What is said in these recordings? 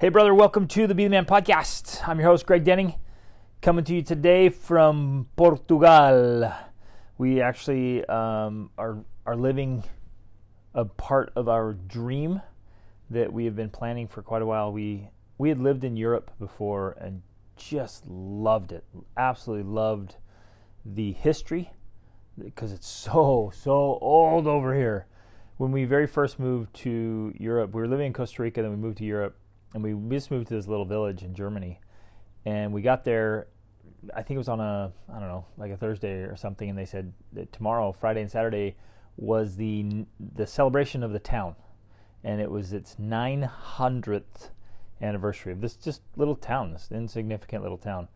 Hey, brother, welcome to the Be the Man podcast. I'm your host, Greg Denning, coming to you today from Portugal. We actually um, are, are living a part of our dream that we have been planning for quite a while. We, we had lived in Europe before and just loved it. Absolutely loved the history because it's so, so old over here. When we very first moved to Europe, we were living in Costa Rica, then we moved to Europe and we just moved to this little village in Germany. And we got there, I think it was on a, I don't know, like a Thursday or something, and they said that tomorrow, Friday and Saturday, was the the celebration of the town, and it was its 900th anniversary of this just little town, this insignificant little town.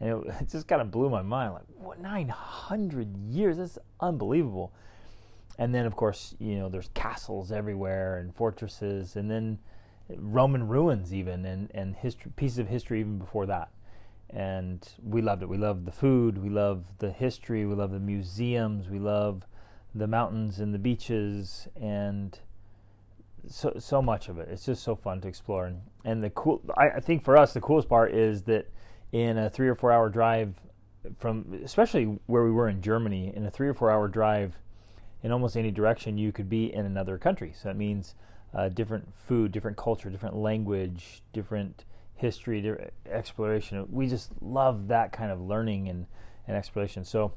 And it, it just kind of blew my mind, like what 900 years? That's unbelievable. And then, of course, you know, there's castles everywhere and fortresses, and then Roman ruins even and and history pieces of history even before that. And we loved it. We loved the food. We loved the history. We loved the museums. We love the mountains and the beaches and so so much of it. It's just so fun to explore. And, and the cool, I, I think for us, the coolest part is that in a three or four hour drive from, especially where we were in Germany, in a three or four hour drive in almost any direction, you could be in another country. So that means uh, different food, different culture, different language, different history, different exploration. We just love that kind of learning and, and exploration. So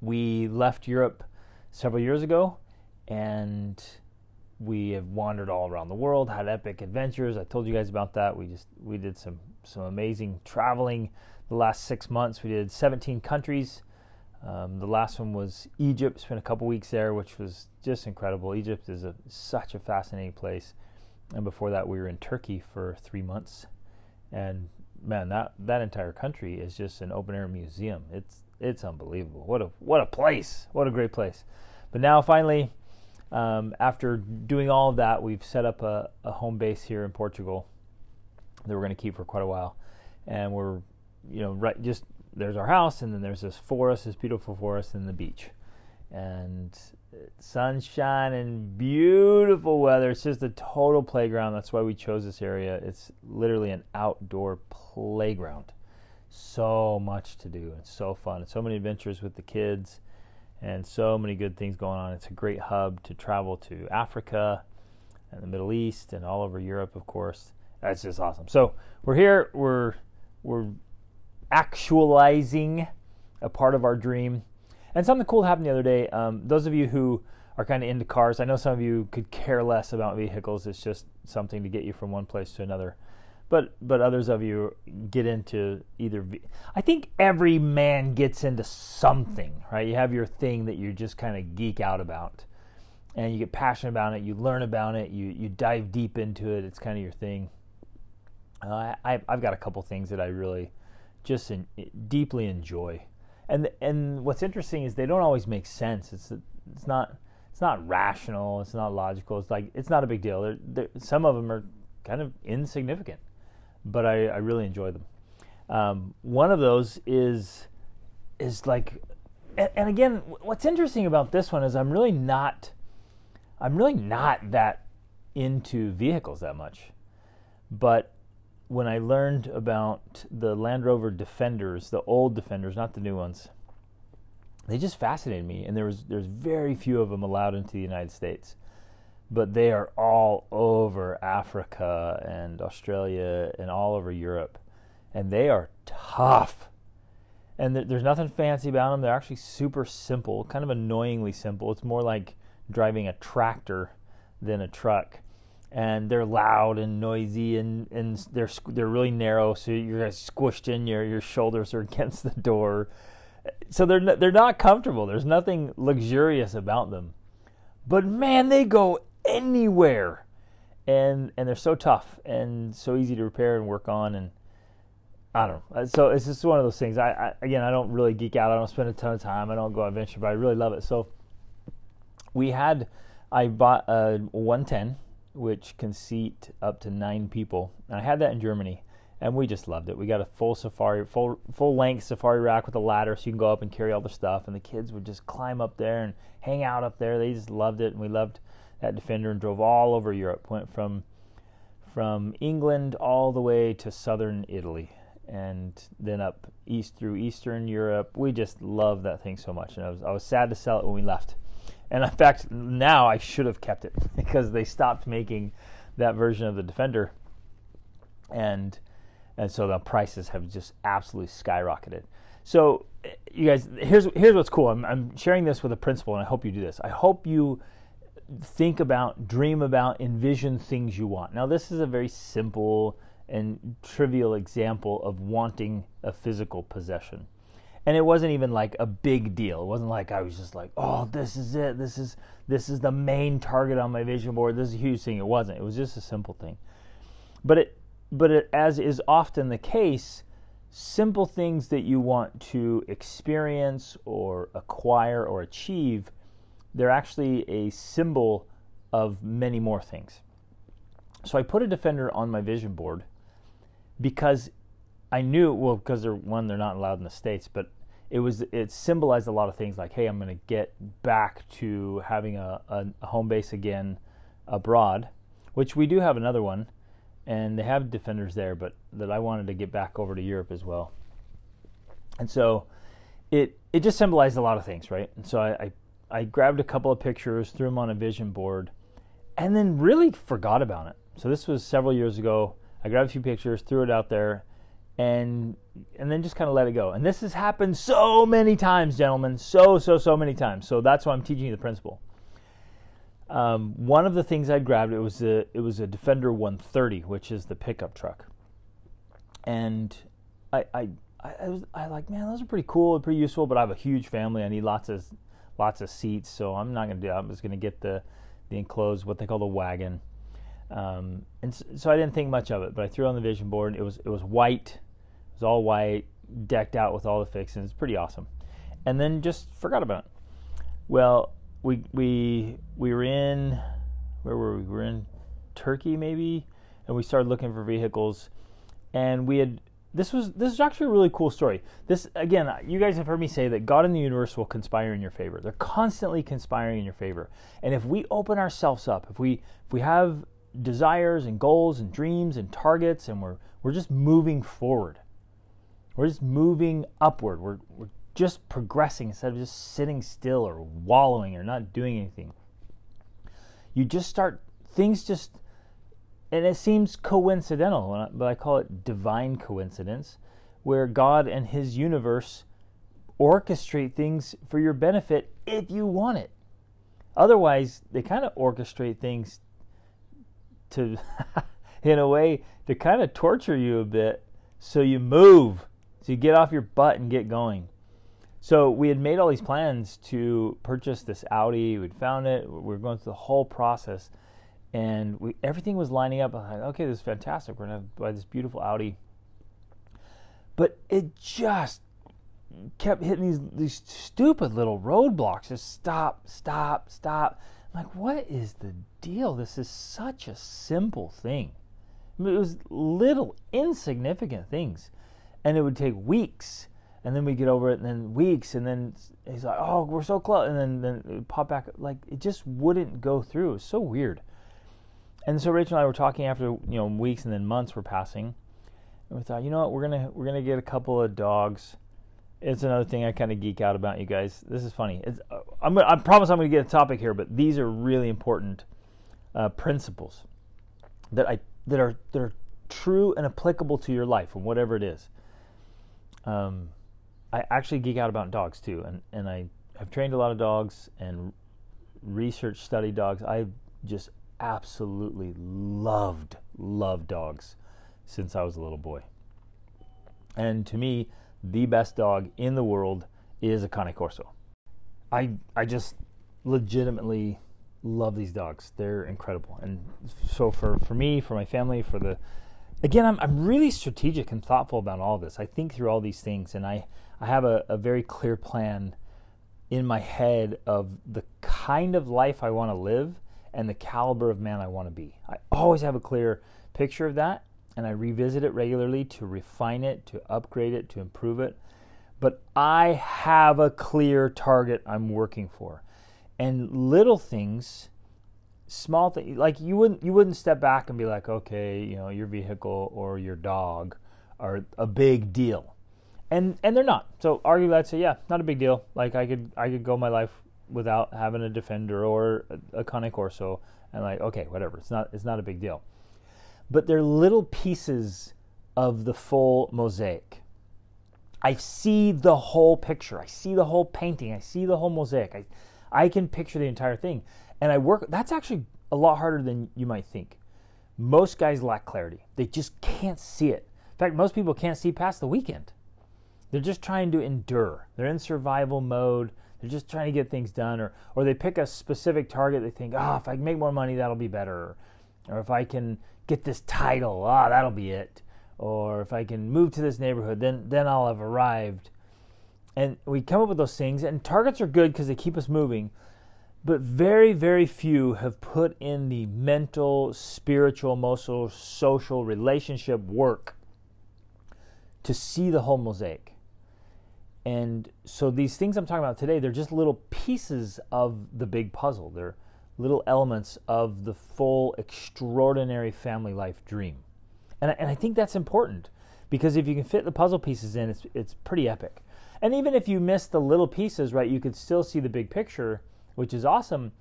we left Europe several years ago and we have wandered all around the world, had epic adventures. I told you guys about that. We just we did some some amazing traveling the last six months. We did 17 countries. Um, the last one was Egypt. Spent a couple weeks there, which was just incredible. Egypt is a, such a fascinating place. And before that, we were in Turkey for three months. And man, that that entire country is just an open air museum. It's it's unbelievable. What a what a place. What a great place. But now finally, um, after doing all of that, we've set up a, a home base here in Portugal that we're going to keep for quite a while. And we're you know right just there's our house, and then there's this forest, this beautiful forest, and the beach, and sunshine and beautiful weather. It's just a total playground. That's why we chose this area. It's literally an outdoor playground. So much to do. and so fun. and so many adventures with the kids, and so many good things going on. It's a great hub to travel to Africa and the Middle East and all over Europe, of course. That's just awesome. So we're here. We're we're actualizing a part of our dream. And something cool happened the other day. Um, those of you who are kind of into cars, I know some of you could care less about vehicles. It's just something to get you from one place to another. But but others of you get into either. I think every man gets into something, right? You have your thing that you just kind of geek out about, and you get passionate about it. You learn about it. You you dive deep into it. It's kind of your thing. Uh, I, I've got a couple things that I really just in, deeply enjoy. And and what's interesting is they don't always make sense. It's it's not it's not rational. It's not logical. It's like it's not a big deal. They're, they're, some of them are kind of insignificant, but I, I really enjoy them. Um, one of those is is like, and, and again, what's interesting about this one is I'm really not I'm really not that into vehicles that much, but when I learned about the Land Rover Defenders, the old Defenders, not the new ones, they just fascinated me. And there was there's very few of them allowed into the United States, but they are all over Africa and Australia and all over Europe, and they are tough. And there's nothing fancy about them. They're actually super simple, kind of annoyingly simple. It's more like driving a tractor than a truck and they're loud and noisy and, and they're they're really narrow so you're squished in your your shoulders are against the door so they're not, they're not comfortable there's nothing luxurious about them but man they go anywhere and and they're so tough and so easy to repair and work on and I don't know. So it's just one of those things. I, I again, I don't really geek out. I don't spend a ton of time. I don't go adventure, but I really love it. So we had, I bought a 110 which can seat up to nine people. And I had that in Germany, and we just loved it. We got a full safari, full full length safari rack with a ladder, so you can go up and carry all the stuff. And the kids would just climb up there and hang out up there. They just loved it, and we loved that Defender and drove all over Europe. Went from from England all the way to southern Italy and then up east through Eastern Europe. We just loved that thing so much, and I was I was sad to sell it when we left. And in fact, now I should have kept it because they stopped making that version of the Defender, and and so the prices have just absolutely skyrocketed. So, you guys, here's here's what's cool. I'm, I'm sharing this with a principle, and I hope you do this. I hope you think about, dream about, envision things you want. Now, this is a very simple and trivial example of wanting a physical possession. And it wasn't even like a big deal. It wasn't like I was just like, "Oh, this is it. This is this is the main target on my vision board. This is a huge thing." It wasn't. It was just a simple thing. But it but it, as is often the case, simple things that you want to experience or acquire or achieve, they're actually a symbol of many more things. So I put a defender on my vision board because I knew well because they're one they're not allowed in the states, but it was it symbolized a lot of things like hey I'm going to get back to having a, a, a, home base again abroad, which we do have another one, and they have defenders there, but that I wanted to get back over to Europe as well, and so it it just symbolized a lot of things, right? And so I, I, I grabbed a couple of pictures, threw them on a vision board, and then really forgot about it. So this was several years ago. I grabbed a few pictures, threw it out there, and and then just kind of let it go. And this has happened so many times, gentlemen, so so so many times. So that's why I'm teaching you the principle. Um, one of the things I grabbed it was a it was a Defender 130, which is the pickup truck, and I I I, was I like man those are pretty cool, and pretty useful, but I have a huge family. I need lots of lots of seats, so I'm not gonna do. That. I'm just gonna get the the enclosed what they call the wagon um, and so, so, I didn't think much of it, but I threw on the vision board. It was it was white, it was all white, decked out with all the fixings. Pretty awesome. And then just forgot about it. Well, we we we were in where were we? We were in Turkey maybe, and we started looking for vehicles, and we had this was this is actually a really cool story. This again, you guys have heard me say that God and the universe will conspire in your favor. They're constantly conspiring in your favor. And if we open ourselves up, if we if we have desires and goals and dreams and targets, and we're, we're just moving forward. We're just moving upward. We're, we're just progressing instead of just sitting still or wallowing or not doing anything. You just start, things just, and it seems coincidental, but I call it divine coincidence, where God and His universe orchestrate things for your benefit if you want it. Otherwise, they kind of orchestrate things to, in a way, to kind of torture you a bit so you move, so you get off your butt and get going. So we had made all these plans to purchase this Audi. We'd found it. We were going through the whole process, and we everything was lining up. I'm like, okay, this is fantastic. We're gonna buy this beautiful Audi. But it just kept hitting these these stupid little roadblocks. Just stop, stop, stop. I'm like, what is the deal? This is such a simple thing. I mean, it was little, insignificant things. And it would take weeks. And then we get over it, and then weeks, and then he's like, "Oh, we're so close," and then then it pop back. Like it just wouldn't go through. It was so weird. And so Rachel and I were talking after you know weeks and then months were passing, and we thought, you know what, we're gonna we're gonna get a couple of dogs it's another thing I kind of geek out about you guys. This is funny. It's, uh, I'm, I promise I'm to get a topic here, but these are really important uh, principles that I that are that are true and applicable to your life and whatever it is. Um, I actually geek out about dogs too, and and I have trained a lot of dogs and research studied dogs. I just absolutely loved loved dogs since I was a little boy, and to me the best dog in the world is a Cane Corso. I I just legitimately love these dogs. They're incredible. And so for, for me, for my family, for the again, I'm I'm really strategic and thoughtful about all this. I think through all these things and I, I have a, a very clear plan in my head of the kind of life I want to live and the caliber of man I want to be. I always have a clear picture of that and I revisit it regularly to refine it, to upgrade it, to improve it. But I have a clear target I'm working for. And little things small thing like you wouldn't you wouldn't step back and be like, okay, you know, your vehicle or your dog are a big deal, and and they're not. So arguably, I'd say, yeah, not a big deal. Like I could I could go my life without having a defender or a, a Cane Corso, and like, okay, whatever. It's not it's not a big deal. But they're little pieces of the full mosaic. I see the whole picture. I see the whole painting. I see the whole mosaic. I, I can picture the entire thing. And I work, that's actually a lot harder than you might think. Most guys lack clarity. They just can't see it. In fact, most people can't see past the weekend. They're just trying to endure. They're in survival mode. They're just trying to get things done. Or, or they pick a specific target. They think, oh, if I can make more money, that'll be better. Or if I can get this title, ah, oh, that'll be it or if I can move to this neighborhood, then then I'll have arrived. And we come up with those things, and targets are good because they keep us moving. But very, very few have put in the mental, spiritual, emotional, social, relationship work to see the whole mosaic. And so these things I'm talking about today, they're just little pieces of the big puzzle. They're little elements of the full, extraordinary family life dream. And I, and I think that's important because if you can fit the puzzle pieces in, it's, it's pretty epic. And even if you miss the little pieces, right, you could still see the big picture, which is awesome.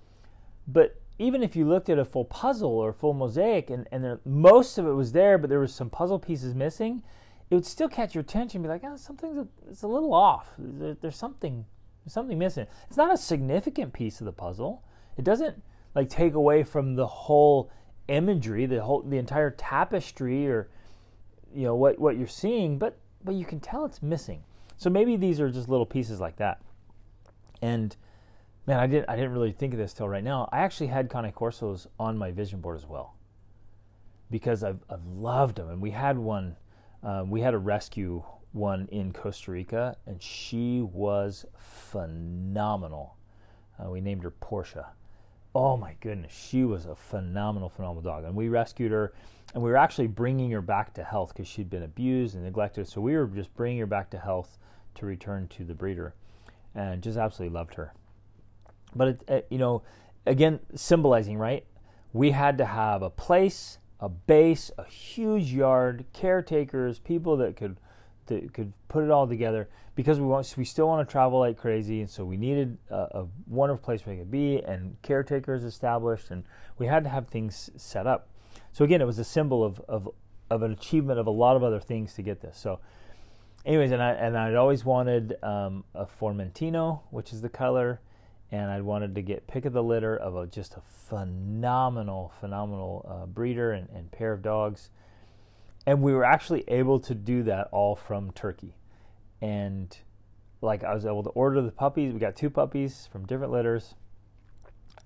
But even if you looked at a full puzzle or full mosaic and, and there, most of it was there, but there was some puzzle pieces missing, it would still catch your attention. Be like, oh, something's a, it's a little off. There, there's something, there's something missing. It's not a significant piece of the puzzle. It doesn't like take away from the whole imagery, the whole the entire tapestry or you know what what you're seeing, but but you can tell it's missing. So maybe these are just little pieces like that. And man, I didn't I didn't really think of this till right now. I actually had Cane Corsos on my vision board as well because I've, I've loved them. And we had one, um, we had a rescue one in Costa Rica, and she was phenomenal. Uh, we named her Portia oh my goodness, she was a phenomenal, phenomenal dog. And we rescued her, and we were actually bringing her back to health because she'd been abused and neglected. So we were just bringing her back to health to return to the breeder, and just absolutely loved her. But it, it, you know, again, symbolizing right, we had to have a place, a base, a huge yard, caretakers, people that could that could put it all together because we want we still want to travel like crazy. And so we needed a, a wonderful place where we could be and caretakers established. And we had to have things set up. So again it was a symbol of of, of an achievement of a lot of other things to get this. So anyways and I and I'd always wanted um, a Formentino which is the color and I wanted to get pick of the litter of a, just a phenomenal phenomenal uh, breeder and, and pair of dogs and we were actually able to do that all from Turkey. And like I was able to order the puppies. We got two puppies from different litters,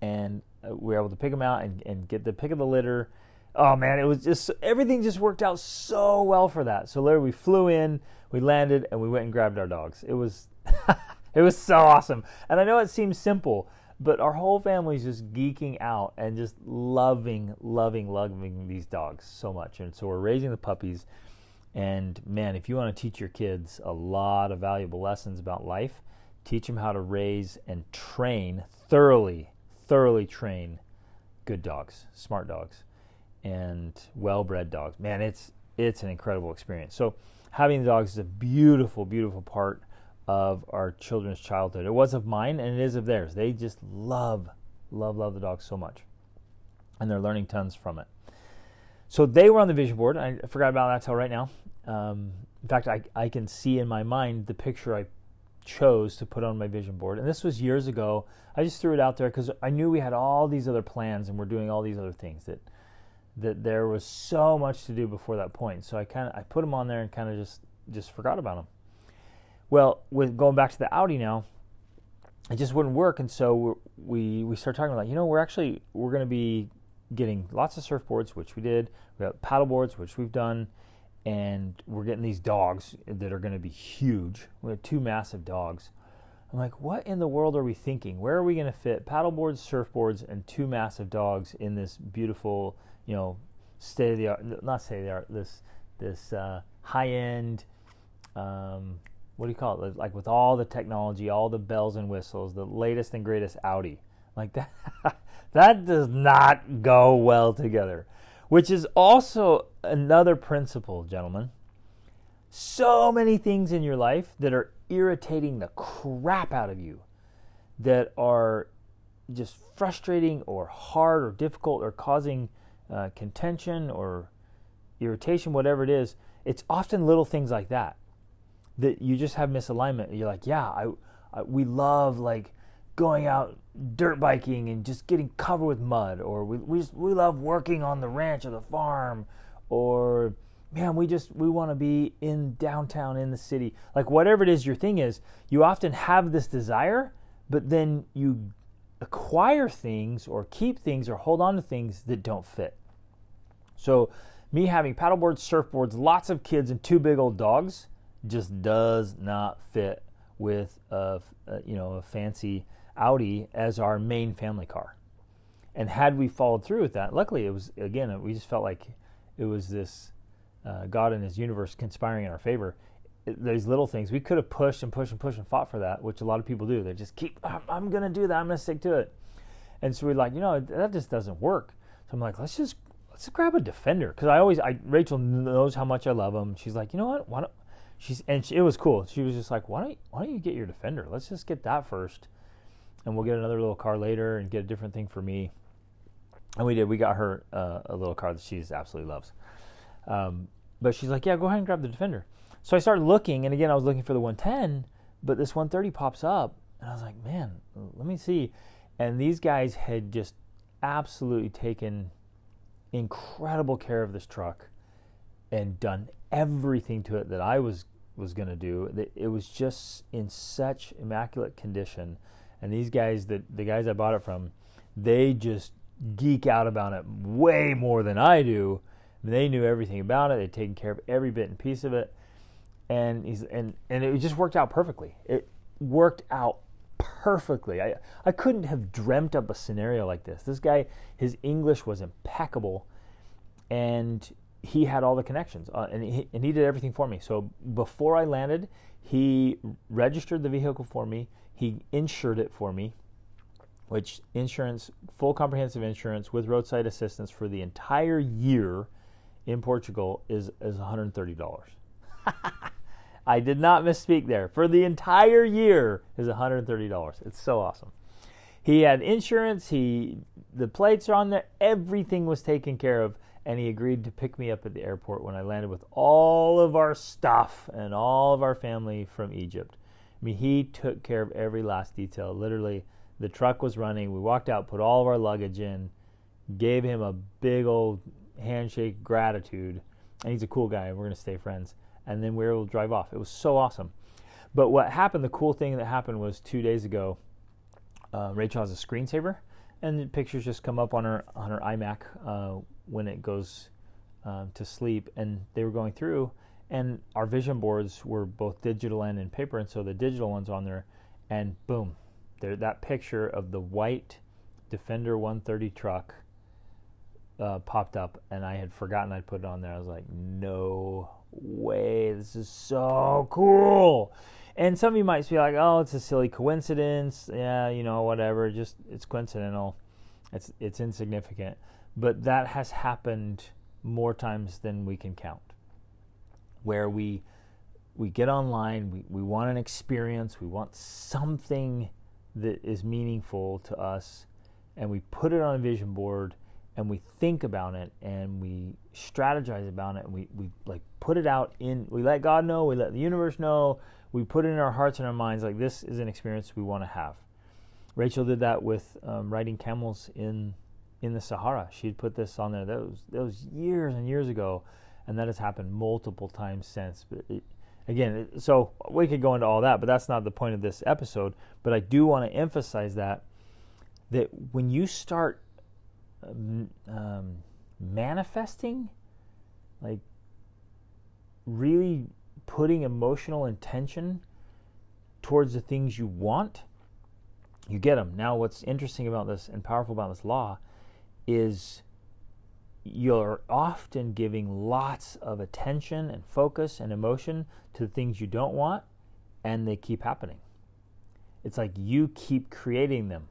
and uh, we were able to pick them out and, and get the pick of the litter. Oh man, it was just everything just worked out so well for that. So literally, we flew in, we landed, and we went and grabbed our dogs. It was it was so awesome. And I know it seems simple, but our whole family's just geeking out and just loving, loving, loving these dogs so much. And so we're raising the puppies. And man, if you want to teach your kids a lot of valuable lessons about life, teach them how to raise and train thoroughly, thoroughly train good dogs, smart dogs, and well-bred dogs. Man, it's it's an incredible experience. So having the dogs is a beautiful, beautiful part of our children's childhood. It was of mine and it is of theirs. They just love, love, love the dog so much. And they're learning tons from it. So they were on the vision board. I forgot about that till right now. Um, in fact, I, I can see in my mind the picture I chose to put on my vision board. And this was years ago. I just threw it out there because I knew we had all these other plans and we're doing all these other things that that there was so much to do before that point. So I kind of I put them on there and kind of just just forgot about them. Well, with going back to the Audi now, it just wouldn't work, and so we we started talking about you know we're actually we're going to be getting lots of surfboards, which we did. We got paddle boards, which we've done, and we're getting these dogs that are going to be huge. We have two massive dogs. I'm like, what in the world are we thinking? Where are we going to fit paddle boards, surfboards, and two massive dogs in this beautiful, you know, state of the art, not state of the art, this this uh, high end. Um, what do you call it? Like with all the technology, all the bells and whistles, the latest and greatest Audi. Like that That does not go well together, which is also another principle, gentlemen. So many things in your life that are irritating the crap out of you, that are just frustrating or hard or difficult or causing uh, contention or irritation, whatever it is, it's often little things like that that you just have misalignment. You're like, yeah, I, I we love like going out dirt biking and just getting covered with mud, or we we just, we love working on the ranch or the farm, or man, we just we want to be in downtown in the city. Like whatever it is your thing is, you often have this desire, but then you acquire things or keep things or hold on to things that don't fit. So, me having paddleboards, surfboards, lots of kids, and two big old dogs just does not fit with a, a you know a fancy Audi as our main family car. And had we followed through with that, luckily it was again we just felt like it was this uh, God and His universe conspiring in our favor. It, these little things we could have pushed and pushed and pushed and fought for that, which a lot of people do. They just keep I'm, I'm going to do that. I'm going to stick to it. And so we're like, you know, that just doesn't work. So I'm like, let's just let's grab a defender because I always I Rachel knows how much I love him. She's like, you know what? Why don't she's and she, it was cool. She was just like, why don't why don't you get your defender? Let's just get that first, and we'll get another little car later and get a different thing for me. And we did. We got her uh, a little car that she's absolutely loves. Um, but she's like, yeah, go ahead and grab the defender. So I started looking, and again, I was looking for the 110, but this 130 pops up, and I was like, man, let me see. And these guys had just absolutely taken incredible care of this truck and done everything to it that I was was going to do. It was just in such immaculate condition, and these guys that the guys I bought it from, they just geek out about it way more than I do. They knew everything about it. They'd taken care of every bit and piece of it, and he's and and it just worked out perfectly. It worked out perfectly. I I couldn't have dreamt up a scenario like this. This guy, his English was impeccable, and he had all the connections, uh, and he and he did everything for me. So before I landed, he registered the vehicle for me. He insured it for me, which insurance, full comprehensive insurance with roadside assistance for the entire year in Portugal is is one hundred thirty dollars. I did not misspeak there. For the entire year is $130. It's so awesome. He had insurance, he the plates are on there, everything was taken care of, and he agreed to pick me up at the airport when I landed with all of our stuff and all of our family from Egypt. I mean, he took care of every last detail. Literally, the truck was running. We walked out, put all of our luggage in, gave him a big old handshake gratitude, and he's a cool guy. and We're going to stay friends and then we were able to drive off. It was so awesome. But what happened, the cool thing that happened was two days ago, uh, Rachel has a screensaver, and the pictures just come up on her on her iMac uh, when it goes uh, to sleep. And they were going through, and our vision boards were both digital and in paper, and so the digital ones on there, and boom, there that picture of the white Defender 130 truck uh, popped up, and I had forgotten I'd put it on there. I was like, no way, this is so cool. And some of you might be like, oh, it's a silly coincidence. Yeah, you know, whatever. Just it's coincidental. It's it's insignificant. But that has happened more times than we can count. Where we we get online, we, we want an experience, we want something that is meaningful to us, and we put it on a vision board and we think about it and we strategize about it and we, we like put it out in we let god know we let the universe know we put it in our hearts and our minds like this is an experience we want to have rachel did that with um, riding camels in in the sahara. She'd put this on there. That was, that was years and years ago and that has happened multiple times since. But it, again so we could go into all that but that's not the point of this episode. But i do want to emphasize that that when you start um, manifesting, like really putting emotional intention towards the things you want, you get them. Now, what's interesting about this and powerful about this law is you're often giving lots of attention and focus and emotion to things you don't want, and they keep happening. It's like you keep creating them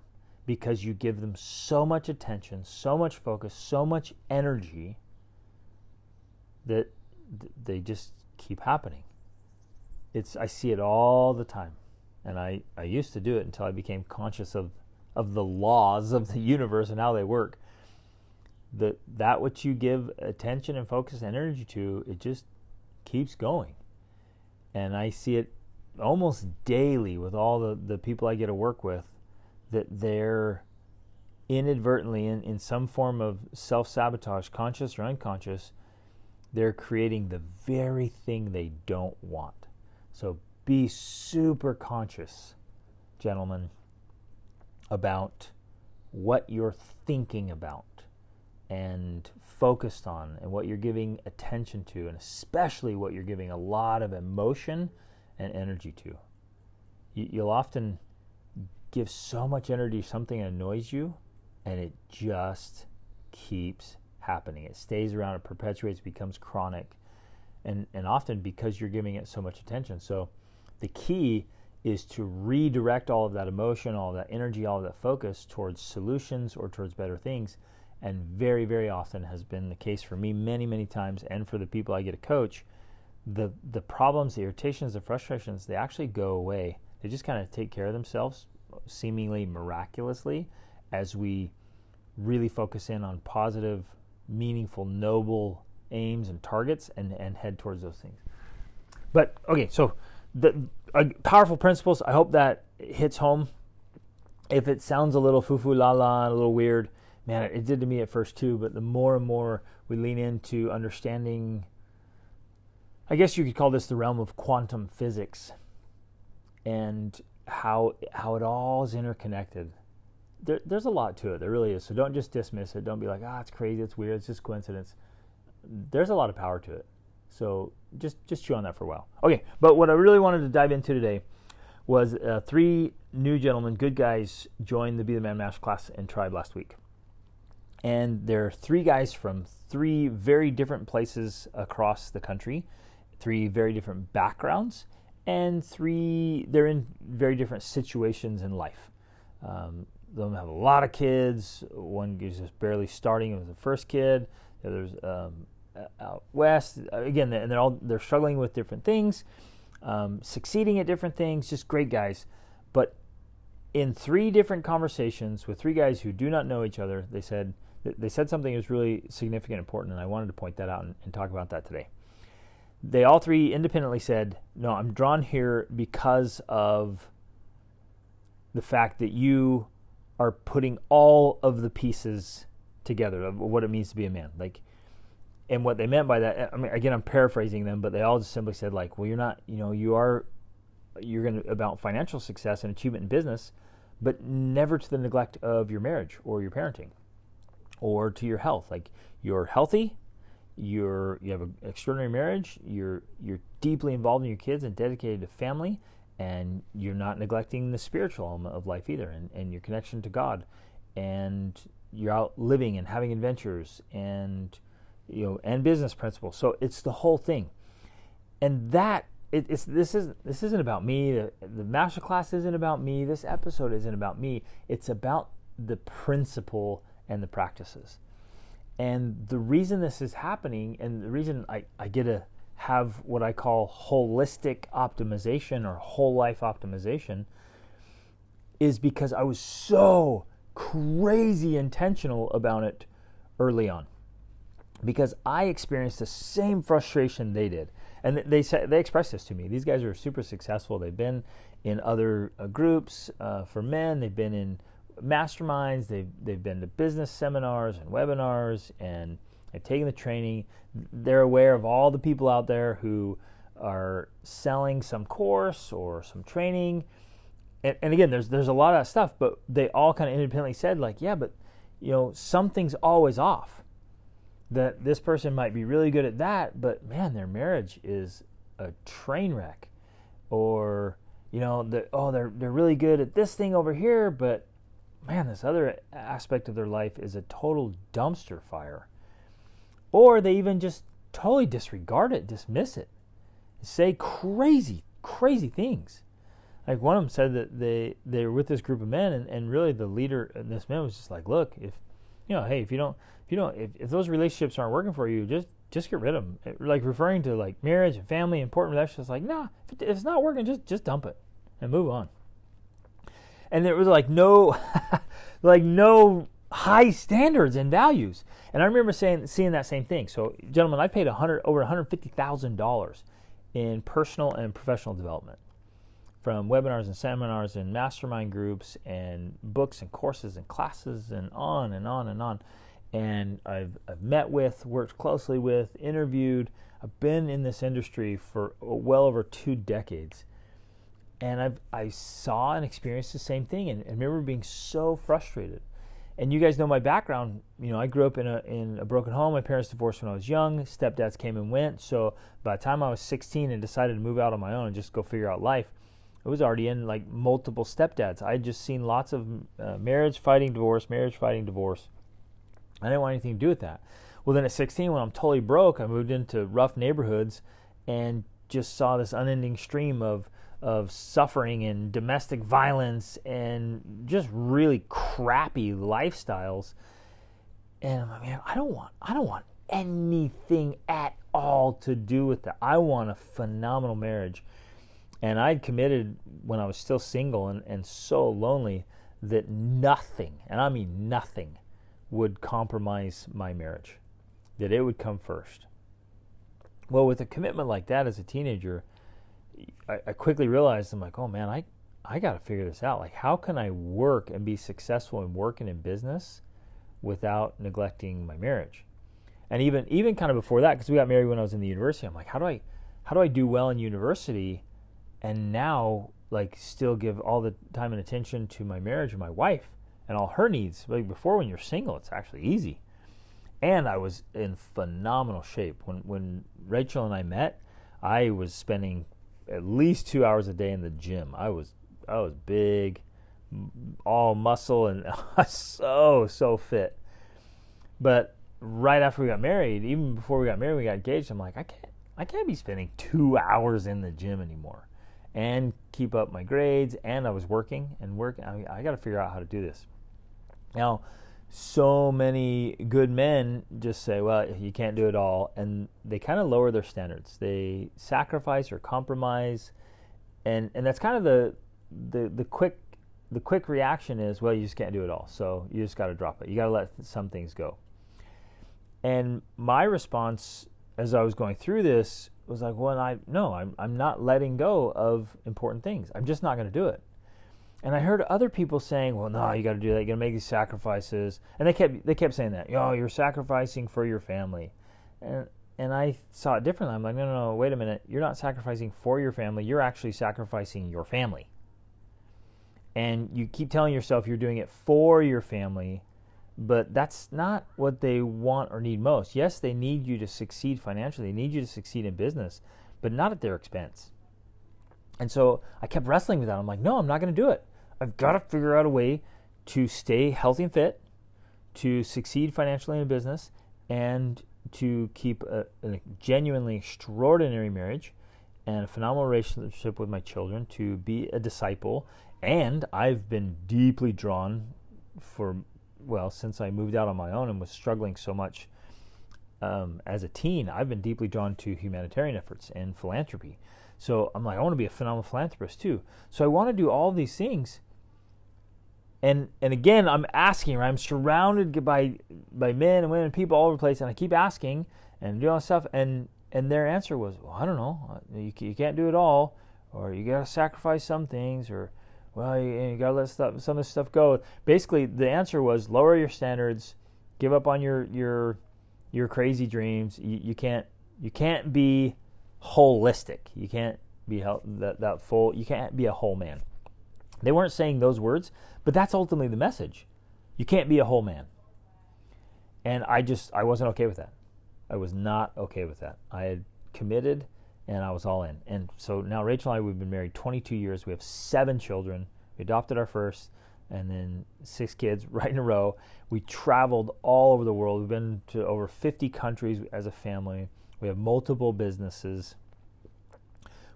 because you give them so much attention, so much focus, so much energy that they just keep happening. It's I see it all the time. And I, I used to do it until I became conscious of, of the laws of the universe and how they work. That that which you give attention and focus and energy to, it just keeps going. And I see it almost daily with all the, the people I get to work with that they're inadvertently in, in some form of self sabotage, conscious or unconscious, they're creating the very thing they don't want. So be super conscious, gentlemen, about what you're thinking about and focused on and what you're giving attention to, and especially what you're giving a lot of emotion and energy to. You'll often give so much energy to something that annoys you, and it just keeps happening. It stays around, it perpetuates, becomes chronic, and, and often because you're giving it so much attention. So the key is to redirect all of that emotion, all of that energy, all of that focus towards solutions or towards better things. And very, very often has been the case for me many, many times, and for the people I get to coach. The the problems, the irritations, the frustrations, they actually go away. They just kind of take care of themselves, seemingly miraculously, as we really focus in on positive, meaningful, noble aims and targets, and and head towards those things. But okay, so the uh, powerful principles. I hope that hits home. If it sounds a little foo foo la la, a little weird, man, it, did to me at first too. But the more and more we lean into understanding, I guess you could call this the realm of quantum physics, and how how it all is interconnected. There, there's a lot to it. There really is. So don't just dismiss it. Don't be like, ah, it's crazy, it's weird, it's just coincidence. There's a lot of power to it. So just just chew on that for a while. Okay, but what I really wanted to dive into today was uh, three new gentlemen, good guys, joined the Be the Man Masterclass and Tribe last week. And they're three guys from three very different places across the country, three very different backgrounds, and three they're in very different situations in life. Um, them have a lot of kids. One is just barely starting with the first kid. The other's um, out west. Again, and they're all they're struggling with different things, um, succeeding at different things. Just great guys, but in three different conversations with three guys who do not know each other, they said they said something that was really significant, and important, and I wanted to point that out and, and talk about that today. They all three independently said, "No, I'm drawn here because of the fact that you are putting all of the pieces together of what it means to be a man. Like and what they meant by that, I mean, again, I'm paraphrasing them, but they all just simply said like, well, you're not, you know, you are, you're going to about financial success and achievement in business, but never to the neglect of your marriage or your parenting, or to your health. Like you're healthy, you're you have an extraordinary marriage, you're you're deeply involved in your kids and dedicated to family, and you're not neglecting the spiritual element of life either, and, and your connection to God, and you're out living and having adventures and you know, and business principles. So it's the whole thing, and that it, it's this is this isn't about me. The, the master class isn't about me. This episode isn't about me. It's about the principle and the practices. And the reason this is happening, and the reason I, I get to have what I call holistic optimization or whole life optimization, is because I was so crazy intentional about it early on because I experienced the same frustration they did. And they said they expressed this to me. These guys are super successful. They've been in other uh, groups uh, for men. They've been in masterminds. They've they've been to business seminars and webinars, and they've taken the training. They're aware of all the people out there who are selling some course or some training. And, and again, there's there's a lot of stuff, but they all kind of independently said like, yeah, but you know something's always off that this person might be really good at that, but man, their marriage is a train wreck. Or, you know, the, oh, they're, they're really good at this thing over here, but man, this other aspect of their life is a total dumpster fire. Or they even just totally disregard it, dismiss it, say crazy, crazy things. like one of them said that they they were with this group of men, and, and really the leader, this man was just like, look, if you know, hey, if you don't, if you don't, if, if those relationships aren't working for you, just just get rid of them. Like referring to like marriage and family, important relationships. Like, nah, if, it's not working, just just dump it and move on. And there was like no, like no high standards and values. And I remember saying seeing that same thing. So, gentlemen, I paid a hundred over one hundred fifty thousand dollars in personal and professional development from webinars and seminars and mastermind groups and books and courses and classes and on and on and on. And I've, I've met with, worked closely with, interviewed. I've been in this industry for uh, well over two decades. And I've, I saw and experienced the same thing and, and remember being so frustrated. And you guys know my background. You know, I grew up in a, in a broken home. My parents divorced when I was young. Stepdads came and went. So by the time I was 16 and decided to move out on my own and just go figure out life, I was already in like multiple stepdads. I had just seen lots of uh, marriage fighting divorce, marriage fighting divorce. I didn't want anything to do with that. Well, then at 16, when I'm totally broke, I moved into rough neighborhoods and just saw this unending stream of of suffering and domestic violence and just really crappy lifestyles. And I mean, I don't want I don't want anything at all to do with that. I want a phenomenal marriage and I'd committed when I was still single and, and so lonely that nothing, and I mean nothing, would compromise my marriage, that it would come first. Well, with a commitment like that as a teenager, I, I quickly realized I'm like, oh man, I, I got to figure this out. Like, how can I work and be successful in working in business without neglecting my marriage? And even even kind of before that, because we got married when I was in the university, I'm like, how do I how do I do well in university and now like still give all the time and attention to my marriage and my wife and all her needs. Like before, when you're single, it's actually easy. And I was in phenomenal shape when when Rachel and I met. I was spending at least two hours a day in the gym. I was I was big, all muscle, and so so fit. But right after we got married, even before we got married, we got engaged. I'm like, I can't I can't be spending two hours in the gym anymore and keep up my grades. And I was working and working. I, I got to figure out how to do this. Now, so many good men just say, well, you can't do it all. And they kind of lower their standards. They sacrifice or compromise. And, and that's kind of the, the, the quick the quick reaction is, well, you just can't do it all. So you just got to drop it. You got to let some things go. And my response as I was going through this was like, well, I no, I'm I'm not letting go of important things. I'm just not going to do it. And I heard other people saying, well, no, you got to do that. You got to make these sacrifices. And they kept they kept saying that, yo, you're sacrificing for your family. And and I saw it differently. I'm like, no, no, no, wait a minute. You're not sacrificing for your family. You're actually sacrificing your family. And you keep telling yourself you're doing it for your family, but that's not what they want or need most. Yes, they need you to succeed financially, they need you to succeed in business, but not at their expense. And so I kept wrestling with that. I'm like, no, I'm not going to do it. I've got to figure out a way to stay healthy and fit, to succeed financially in business, and to keep a, a genuinely extraordinary marriage and a phenomenal relationship with my children, to be a disciple. And I've been deeply drawn for well, since I moved out on my own and was struggling so much um, as a teen, I've been deeply drawn to humanitarian efforts and philanthropy. So I'm like, I want to be a phenomenal philanthropist too. So I want to do all these things. And and again, I'm asking. Right? I'm surrounded by by men and women, and people all over the place, and I keep asking and doing all this stuff. And and their answer was, well, I don't know. Uh, you, you can't do it all, or you got to sacrifice some things, or well, you, you gotta let stuff, some of this stuff go. Basically, the answer was lower your standards, give up on your your your crazy dreams. You, you can't you can't be holistic. You can't be that that full. You can't be a whole man. They weren't saying those words, but that's ultimately the message. You can't be a whole man. And I just I wasn't okay with that. I was not okay with that. I had committed and I was all in. And so now Rachel and I, we've been married 22 years. We have seven children. We adopted our first, and then six kids right in a row. We traveled all over the world. We've been to over 50 countries as a family. We have multiple businesses.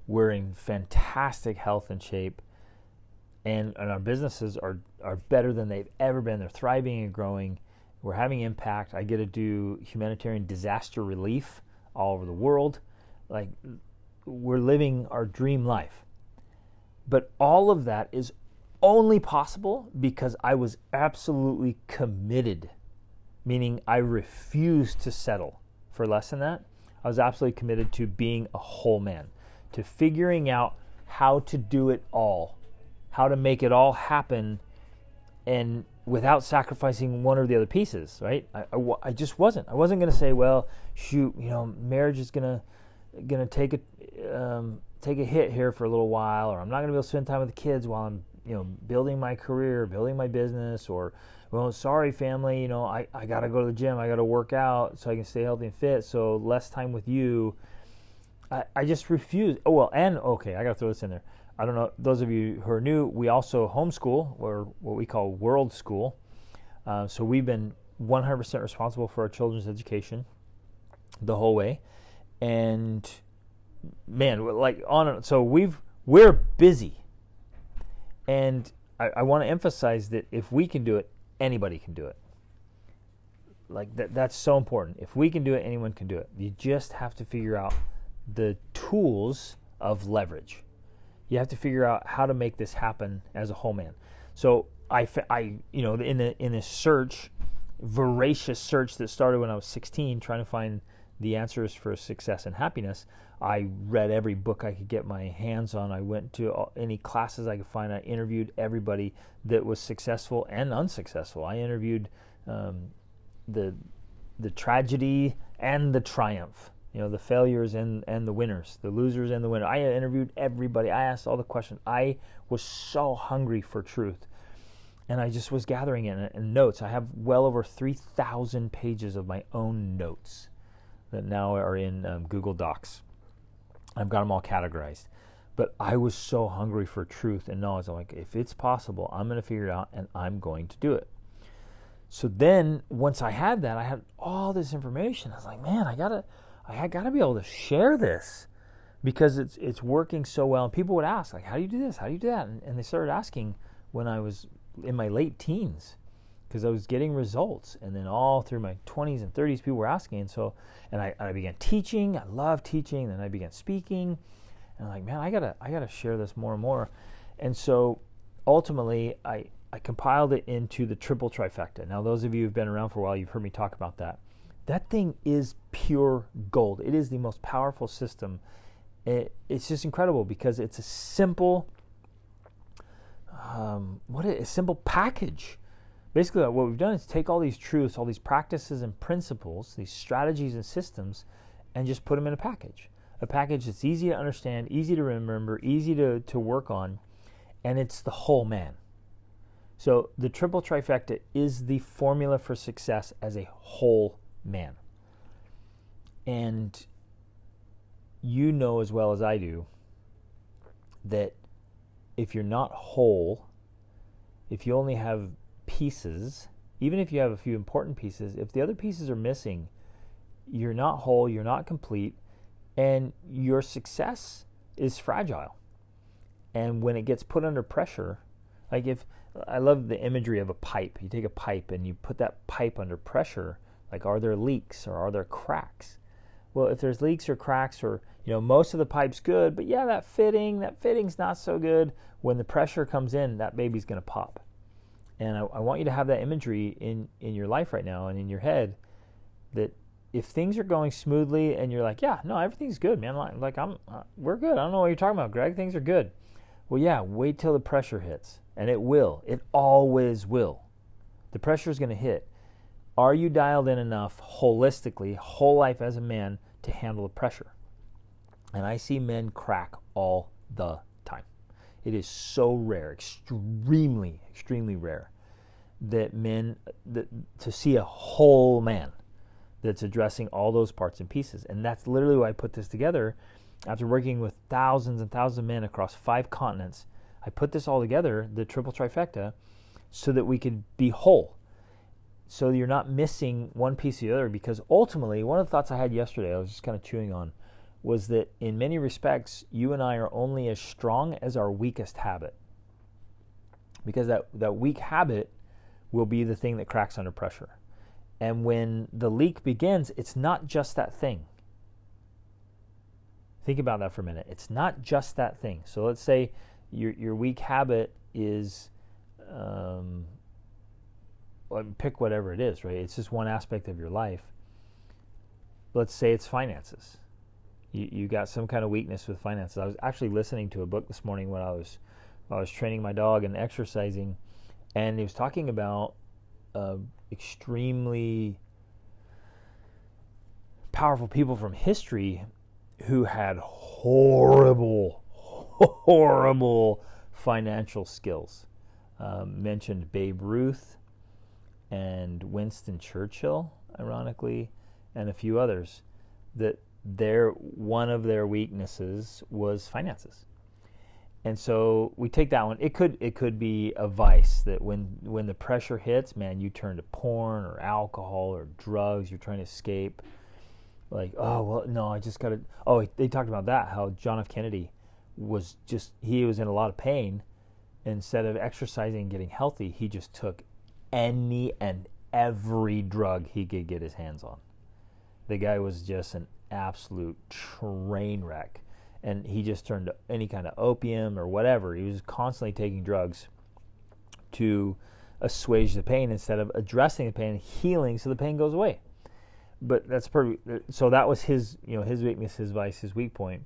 We're in fantastic health and shape. And, and our businesses are, are better than they've ever been. They're thriving and growing. We're having impact. I get to do humanitarian disaster relief all over the world. Like, we're living our dream life. But all of that is only possible because I was absolutely committed, meaning I refused to settle for less than that. I was absolutely committed to being a whole man, to figuring out how to do it all, how to make it all happen, and without sacrificing one or the other pieces, right? I, I, I just wasn't. I wasn't going to say, well, shoot, you know, marriage is going to going to take a um, take a hit here for a little while, or I'm not going to be able to spend time with the kids while I'm you know building my career, building my business, or well, sorry family, you know I, I got to go to the gym, I got to work out so I can stay healthy and fit. So less time with you. I, I just refuse. Oh well, and okay, I got to throw this in there. I don't know those of you who are new. We also homeschool, or what we call world school. Uh, so we've been 100% responsible for our children's education the whole way and man, like on. So we've we're busy, and I, I want to emphasize that if we can do it, anybody can do it. Like that, that's so important. If we can do it, anyone can do it. You just have to figure out the tools of leverage. You have to figure out how to make this happen as a whole man. So I, I you know, in a in a search, voracious search that started when I was 16, trying to find the answers for success and happiness. I read every book I could get my hands on. I went to any classes I could find. I interviewed everybody that was successful and unsuccessful. I interviewed um, the the tragedy and the triumph. You know, the failures and, and the winners, the losers and the winners. I interviewed everybody. I asked all the questions. I was so hungry for truth. And I just was gathering it in notes. I have well over 3,000 pages of my own notes that now are in um, Google Docs. I've got them all categorized. But I was so hungry for truth and knowledge. I'm like, if it's possible, I'm going to figure it out and I'm going to do it. So then, once I had that, I had all this information. I was like, man, I gotta, I gotta be able to share this because it's it's working so well. And people would ask, like, how do you do this? How do you do that? And, and they started asking when I was in my late teens because I was getting results. And then all through my 20s and 30s, people were asking. And so, and I, I began teaching. I love teaching. Then I began speaking. And I'm like, man, I gotta, I gotta share this more and more. And so, ultimately, I, I compiled it into the triple trifecta. Now, those of you who've been around for a while, you've heard me talk about that. That thing is pure gold. It is the most powerful system. It, it's just incredible because it's a simple, um, what a, simple package basically what we've done is take all these truths, all these practices and principles, these strategies and systems, and just put them in a package. A package that's easy to understand, easy to remember, easy to, to work on, and it's the whole man. So the triple trifecta is the formula for success as a whole man. And you know as well as I do that if you're not whole, if you only have pieces, even if you have a few important pieces, if the other pieces are missing, you're not whole, you're not complete, and your success is fragile. And when it gets put under pressure, like if I love the imagery of a pipe, you take a pipe and you put that pipe under pressure, like are there leaks or are there cracks? Well, if there's leaks or cracks or you know most of the pipe's good, but yeah, that fitting, that fitting's not so good. When the pressure comes in, that baby's going to pop. And I, I, want you to have that imagery in, in your life right now and in your head that if things are going smoothly and you're like, yeah, no, everything's good, man. Like, like I'm, uh, we're good. I don't know what you're talking about, Greg. Things are good. Well, yeah, wait till the pressure hits. And it will. It always will. The pressure is going to hit. Are you dialed in enough holistically, whole life as a man, to handle the pressure? And I see men crack all the time. it is so rare, extremely, extremely rare, that men that to see a whole man that's addressing all those parts and pieces. And that's literally why I put this together. After working with thousands and thousands of men across five continents, I put this all together, the triple trifecta, so that we could be whole. So you're not missing one piece or the other. Because ultimately, one of the thoughts I had yesterday, I was just kind of chewing on was that in many respects, you and I are only as strong as our weakest habit. because that, that weak habit will be the thing that cracks under pressure. And when the leak begins, it's not just that thing. Think about that for a minute. It's not just that thing. So let's say your, your weak habit is, um, pick whatever it is, right? It's just one aspect of your life. Let's say it's finances. You, you got some kind of weakness with finances. I was actually listening to a book this morning when I was I was training my dog and exercising, and he was talking about uh, extremely powerful people from history who had horrible, horrible financial skills. Um, mentioned Babe Ruth and Winston Churchill, ironically, and a few others. That their one of their weaknesses was finances and so we take that one. It could it could be a vice that when when the pressure hits, man, you turn to porn or alcohol or drugs. You're trying to escape. Like, oh well, no, I just got to. Oh, they talked about that. How John F. Kennedy was just he was in a lot of pain. Instead of exercising and getting healthy, he just took any and every drug he could get his hands on. The guy was just an absolute train wreck and he just turned to any kind of opium or whatever. He was constantly taking drugs to assuage the pain instead of addressing the pain and healing so the pain goes away. But that's pretty. So that was his, you know, his weakness, his vice, his weak point.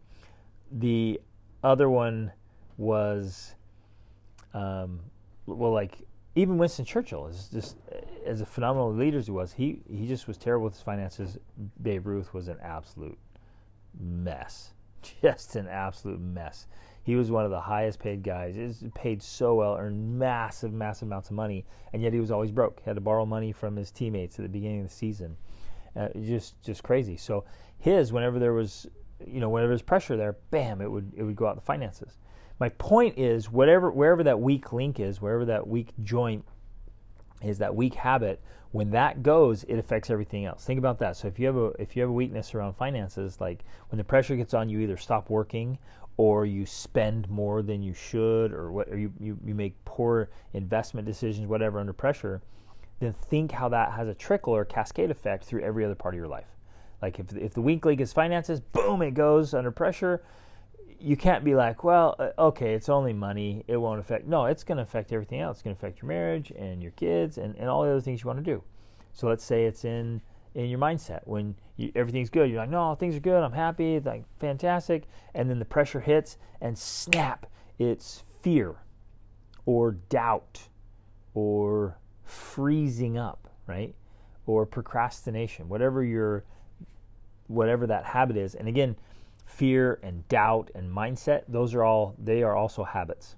The other one was, um, well, like even Winston Churchill is just as a phenomenal leader as he was. He he just was terrible with his finances. Babe Ruth was an absolute mess just an absolute mess. He was one of the highest paid guys. Was paid so well, earned massive, massive amounts of money, and yet he was always broke. He had to borrow money from his teammates at the beginning of the season. Uh, just, just crazy. So his, whenever there was, you know, whenever there's pressure there, bam, it would, it would go out the finances. My point is, whatever, wherever that weak link is, wherever that weak joint is, that weak habit, when that goes, it affects everything else. Think about that. So if you have a if you have a weakness around finances, like when the pressure gets on, you either stop working or you spend more than you should, or what, or you, you, you make poor investment decisions, whatever, under pressure. Then think how that has a trickle or cascade effect through every other part of your life. Like if if the weak link is finances, boom, it goes under pressure you can't be like, well, uh, okay, it's only money. It won't affect. No, it's going to affect everything else. It's going to affect your marriage and your kids and, and all the other things you want to do. So let's say it's in in your mindset when you, everything's good. You're like, no, things are good. I'm happy. It's like fantastic. And then the pressure hits and snap. It's fear or doubt or freezing up, right? Or procrastination, whatever your whatever that habit is. And again, fear and doubt and mindset, those are all, they are also habits.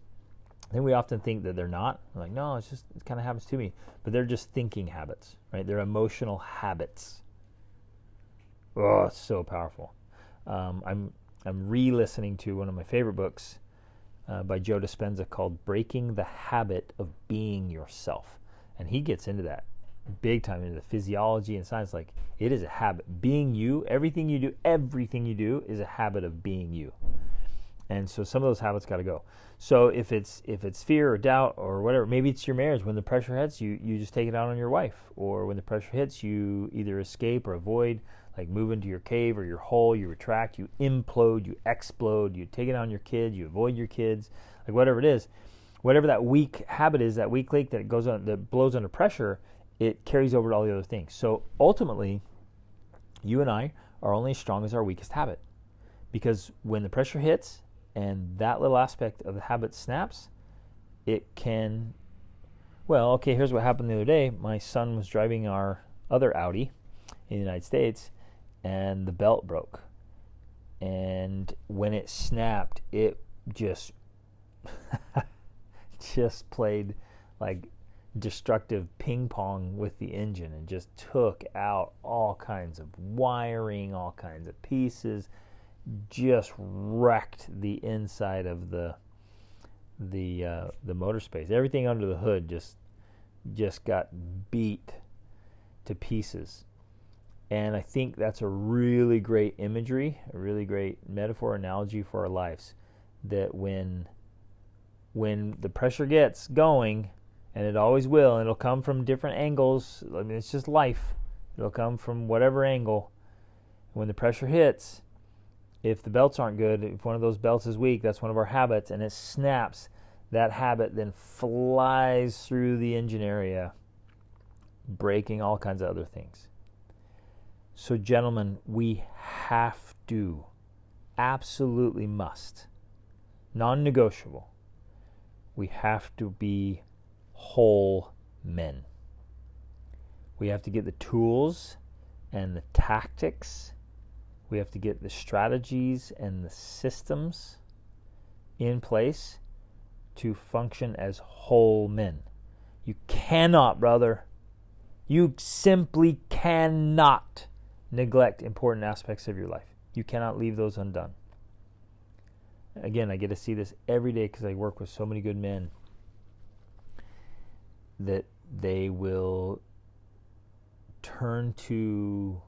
Then we often think that they're not. We're like, no, it's just, it kind of happens to me. But they're just thinking habits, right? They're emotional habits. Oh, it's so powerful. Um, I'm, I'm re listening to one of my favorite books uh, by Joe Dispenza called Breaking the Habit of Being Yourself. And he gets into that big time into the physiology and science. Like it is a habit. Being you, everything you do, everything you do is a habit of being you. And so some of those habits got to go. So if it's if it's fear or doubt or whatever, maybe it's your marriage. When the pressure hits, you you just take it out on your wife. Or when the pressure hits, you either escape or avoid, like move into your cave or your hole. You retract, you implode, you explode, you take it on your kids, you avoid your kids, like whatever it is. Whatever that weak habit is, that weak link that goes on that blows under pressure, it carries over to all the other things. So ultimately, you and I are only as strong as our weakest habit. Because when the pressure hits and that little aspect of the habit snaps, it can. Well, okay, here's what happened the other day. My son was driving our other Audi in the United States, and the belt broke. And when it snapped, it just just played like destructive ping pong with the engine and just took out all kinds of wiring, all kinds of pieces, just wrecked the inside of the the uh, the motor space. Everything under the hood just just got beat to pieces. And I think that's a really great imagery, a really great metaphor analogy for our lives that when when the pressure gets going, and it always will, and it'll come from different angles. I mean, it's just life. It'll come from whatever angle. When the pressure hits, if the belts aren't good, if one of those belts is weak, that's one of our habits, and it snaps, that habit then flies through the engine area, breaking all kinds of other things. So, gentlemen, we have to, absolutely must, non negotiable, we have to be whole men. We have to get the tools and the tactics. We have to get the strategies and the systems in place to function as whole men. You cannot, brother. You simply cannot neglect important aspects of your life. You cannot leave those undone. Again, I get to see this every day because I work with so many good men that they will turn to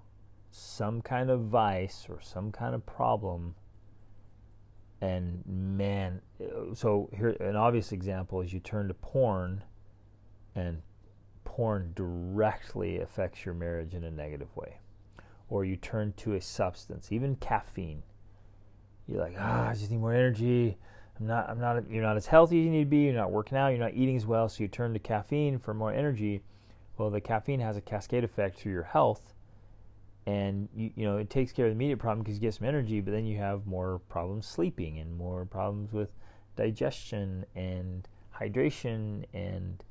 some kind of vice or some kind of problem and man so here an obvious example is you turn to porn and porn directly affects your marriage in a negative way or you turn to a substance, even caffeine. You're like, ah, I just need more energy. I'm not, I'm not, you're not as healthy as you need to be. You're not working out. You're not eating as well. So you turn to caffeine for more energy. Well, the caffeine has a cascade effect to your health, and you, you know it takes care of the immediate problem because you get some energy, but then you have more problems sleeping and more problems with digestion and hydration and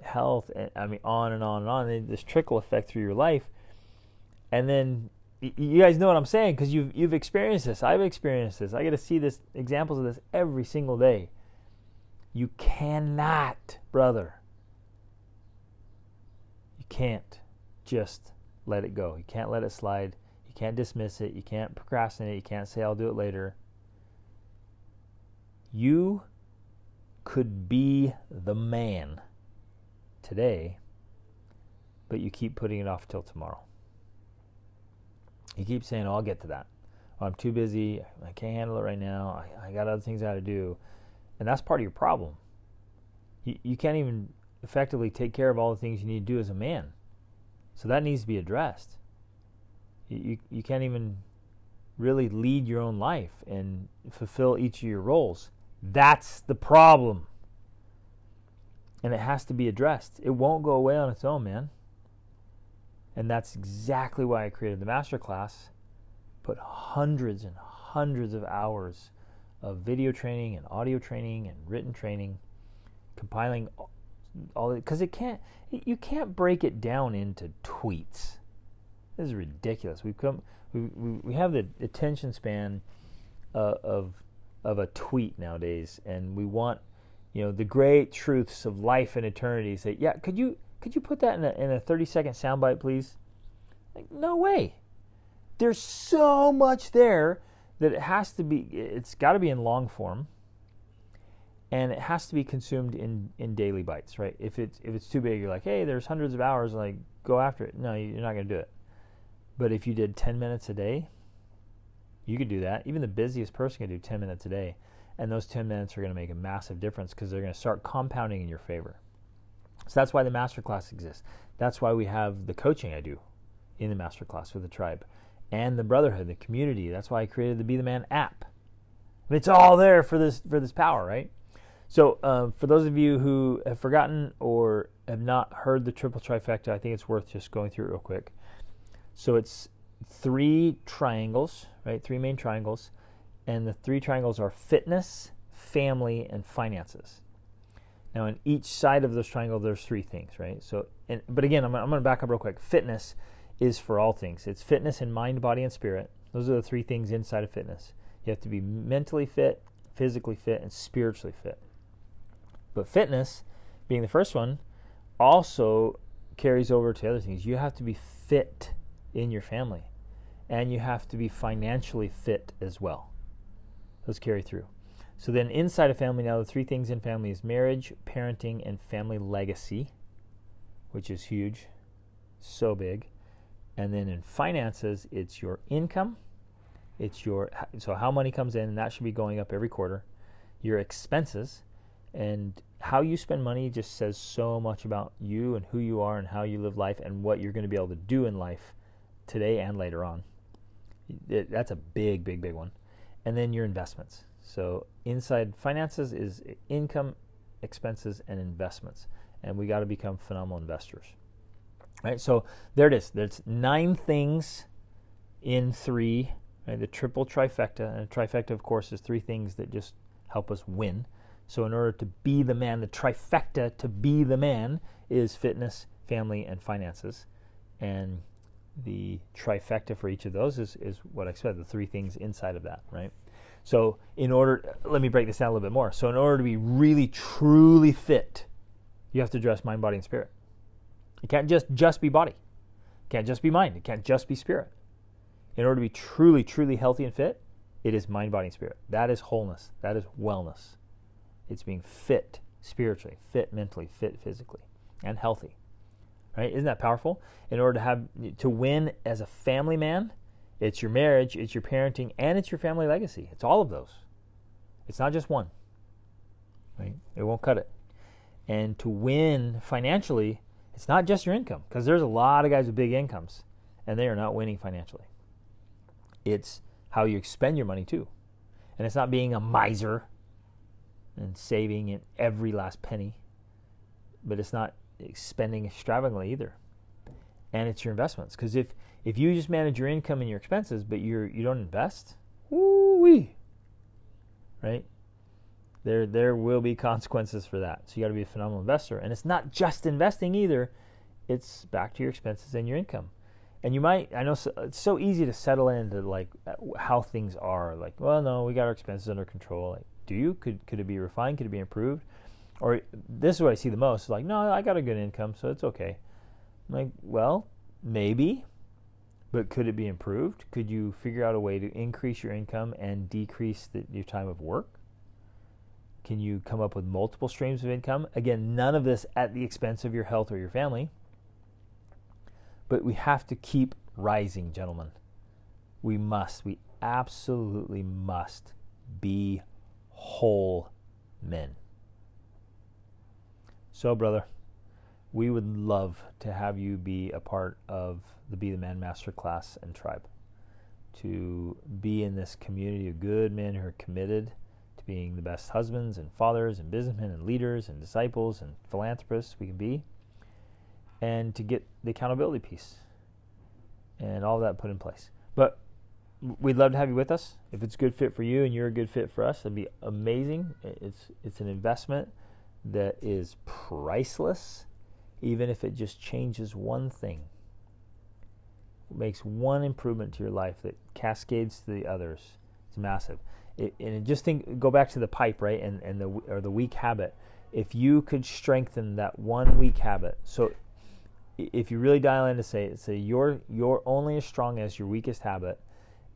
health. And I mean, on and on and on. And this trickle effect through your life and then you guys know what I'm saying because you've you've experienced this. I've experienced this. I get to see this examples of this every single day. You cannot, brother. You can't just let it go. You can't let it slide. You can't dismiss it. You can't procrastinate. You can't say I'll do it later. You could be the man today, but you keep putting it off till tomorrow. You keep saying, oh, I'll get to that. Oh, I'm too busy. I can't handle it right now. I, I got other things I got to do. And that's part of your problem. You, you can't even effectively take care of all the things you need to do as a man. So that needs to be addressed. You, you, you can't even really lead your own life and fulfill each of your roles. That's the problem. And it has to be addressed. It won't go away on its own, man. And that's exactly why I created the masterclass. Put hundreds and hundreds of hours of video training and audio training and written training, compiling all because it can't you can't break it down into tweets. This is ridiculous. We've come we, we, we have the attention span uh, of of a tweet nowadays, and we want you know the great truths of life and eternity. Say, yeah, could you could you put that in a, in a 30 second soundbite, please? Like, no way. There's so much there that it has to be, it's got to be in long form and it has to be consumed in, in daily bites, right? If it's, if it's too big, you're like, hey, there's hundreds of hours, like, go after it. No, you're not going to do it. But if you did 10 minutes a day, you could do that. Even the busiest person can do 10 minutes a day. And those 10 minutes are going to make a massive difference because they're going to start compounding in your favor. So that's why the masterclass exists. That's why we have the coaching I do in the masterclass with the tribe and the brotherhood, the community. That's why I created the Be the Man app. It's all there for this for this power, right? So, uh, for those of you who have forgotten or have not heard the triple trifecta, I think it's worth just going through it real quick. So it's three triangles, right? Three main triangles, and the three triangles are fitness, family, and finances. Now, on each side of this triangle, there's three things, right? So, and, but again, I'm, I'm going to back up real quick. Fitness is for all things. It's fitness in mind, body, and spirit. Those are the three things inside of fitness. You have to be mentally fit, physically fit, and spiritually fit. But fitness, being the first one, also carries over to other things. You have to be fit in your family, and you have to be financially fit as well. Those carry through. So then inside a family now the three things in family is marriage, parenting and family legacy, which is huge. So big. And then in finances it's your income, it's your so how money comes in and that should be going up every quarter. Your expenses And how you spend money just says so much about you and who you are and how you live life and what you're going to be able to do in life today and later on. It, that's a big, big, big one. And then your investments. So inside finances is income, expenses, and investments. And we got to become phenomenal investors. Right. So there it is. There's nine things in three. Right? The triple trifecta. And a trifecta, of course, is three things that just help us win. So in order to be the man, the trifecta to be the man is fitness, family, and finances. And the trifecta for each of those is, is what I said, the three things inside of that, right? So, in order, let me break this down a little bit more. So, in order to be really, truly fit, you have to address mind, body, and spirit. It can't just just be body. It can't just be mind. It can't just be spirit. In order to be truly, truly healthy and fit, it is mind, body, and spirit. That is wholeness. That is wellness. It's being fit spiritually, fit mentally, fit physically, and healthy. Right? Isn't that powerful? In order to have to win as a family man, it's your marriage, it's your parenting, and it's your family legacy. It's all of those. It's not just one. Right? It won't cut it. And to win financially, it's not just your income, because there's a lot of guys with big incomes, and they are not winning financially. It's how you expend your money too. And it's not being a miser and saving in every last penny, but it's not spending extravagantly either. And it's your investments. Because if, if you just manage your income and your expenses, but you're you don't invest, woo wee. right? There there will be consequences for that. So you got to be a phenomenal investor. And it's not just investing either. It's back to your expenses and your income. And you might, I know so, it's so easy to settle into like uh, how things are. Like, well, no, we got our expenses under control. Like, do you? Could could it be refined? Could it be improved? Or this is what I see the most. Like, no, I got a good income, so it's okay. I'm like, well, maybe, but could it be improved? Could you figure out a way to increase your income and decrease the, your time of work? Can you come up with multiple streams of income? Again, none of this at the expense of your health or your family. But we have to keep rising, gentlemen. We must. We absolutely must be whole men. So, brother, we would love to have you be a part of the Be the Man Master class and tribe. To be in this community of good men who are committed to being the best husbands and fathers and businessmen and leaders and disciples and philanthropists we can be, and to get the accountability piece and all that put in place. But we'd love to have you with us. If it's a good fit for you and you're a good fit for us, it'd be amazing. It's it's an investment that is priceless, even if it just changes one thing. Makes one improvement to your life that cascades to the others. It's massive. It, and just think, go back to the pipe, right? And and the or the weak habit. If you could strengthen that one weak habit, so if you really dial in to say, say you're you're only as strong as your weakest habit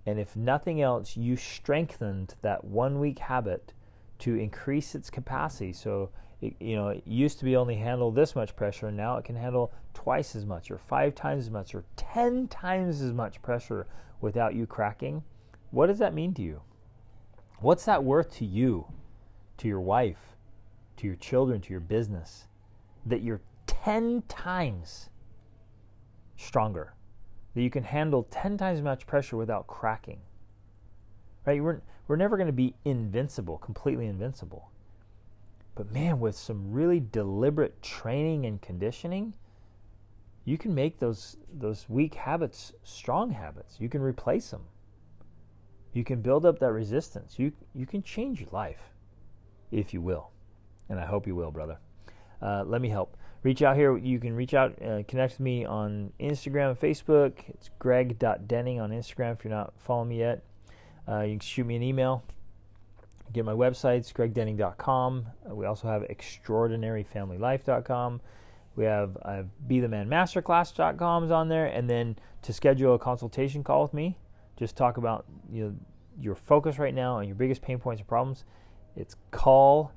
and if nothing else, you strengthened that one weak habit to increase its capacity. So, it, you know, it used to be only handle this much pressure, and now it can handle twice as much, or five times as much, or 10 times as much pressure without you cracking. What does that mean to you? What's that worth to you, to your wife, to your children, to your business? That you're 10 times stronger that you can handle 10 times as much pressure without cracking. Right? We're, we're never going to be invincible, completely invincible. But man, with some really deliberate training and conditioning, you can make those, those weak habits strong habits. You can replace them. You can build up that resistance. You, you can change your life if you will. And I hope you will, brother. Uh, let me help reach out here. You can reach out, uh, connect with me on Instagram and Facebook. It's greg.denning on Instagram if you're not following me yet. Uh, you can shoot me an email. Get my websites, gregdenning.com. Uh, we also have extraordinaryfamilylife.com. We have uh, Be the Man Masterclass.com is on there. And then to schedule a consultation call with me, just talk about you know, your focus right now and your biggest pain points and problems. It's call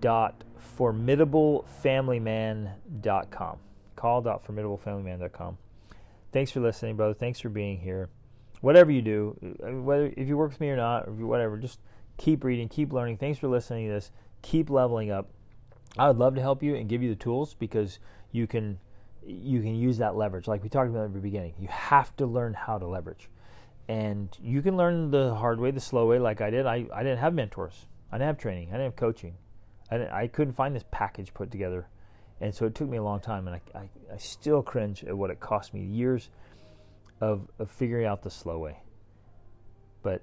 call.formidablefamilyman.com. Call.formidablefamilyman.com. Thanks for listening, brother. Thanks for being here. Whatever you do, whether if you work with me or not, or whatever, just keep reading, keep learning. Thanks for listening to this. keep leveling up. I would love to help you and give you the tools because you can you can use that leverage like we talked about at the beginning. You have to learn how to leverage. And you can learn the hard way, the slow way like I did. I, I didn't have mentors. I didn't have training. I didn't have coaching. I, I couldn't find this package put together. And so it took me a long time, and I, I, I still cringe at what it cost me years of, of figuring out the slow way. But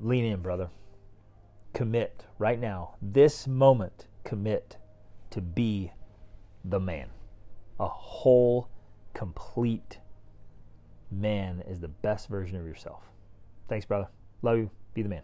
lean in, brother. Commit right now, this moment, commit to be the man. A whole, complete man is the best version of yourself. Thanks, brother. Love you. Be the man.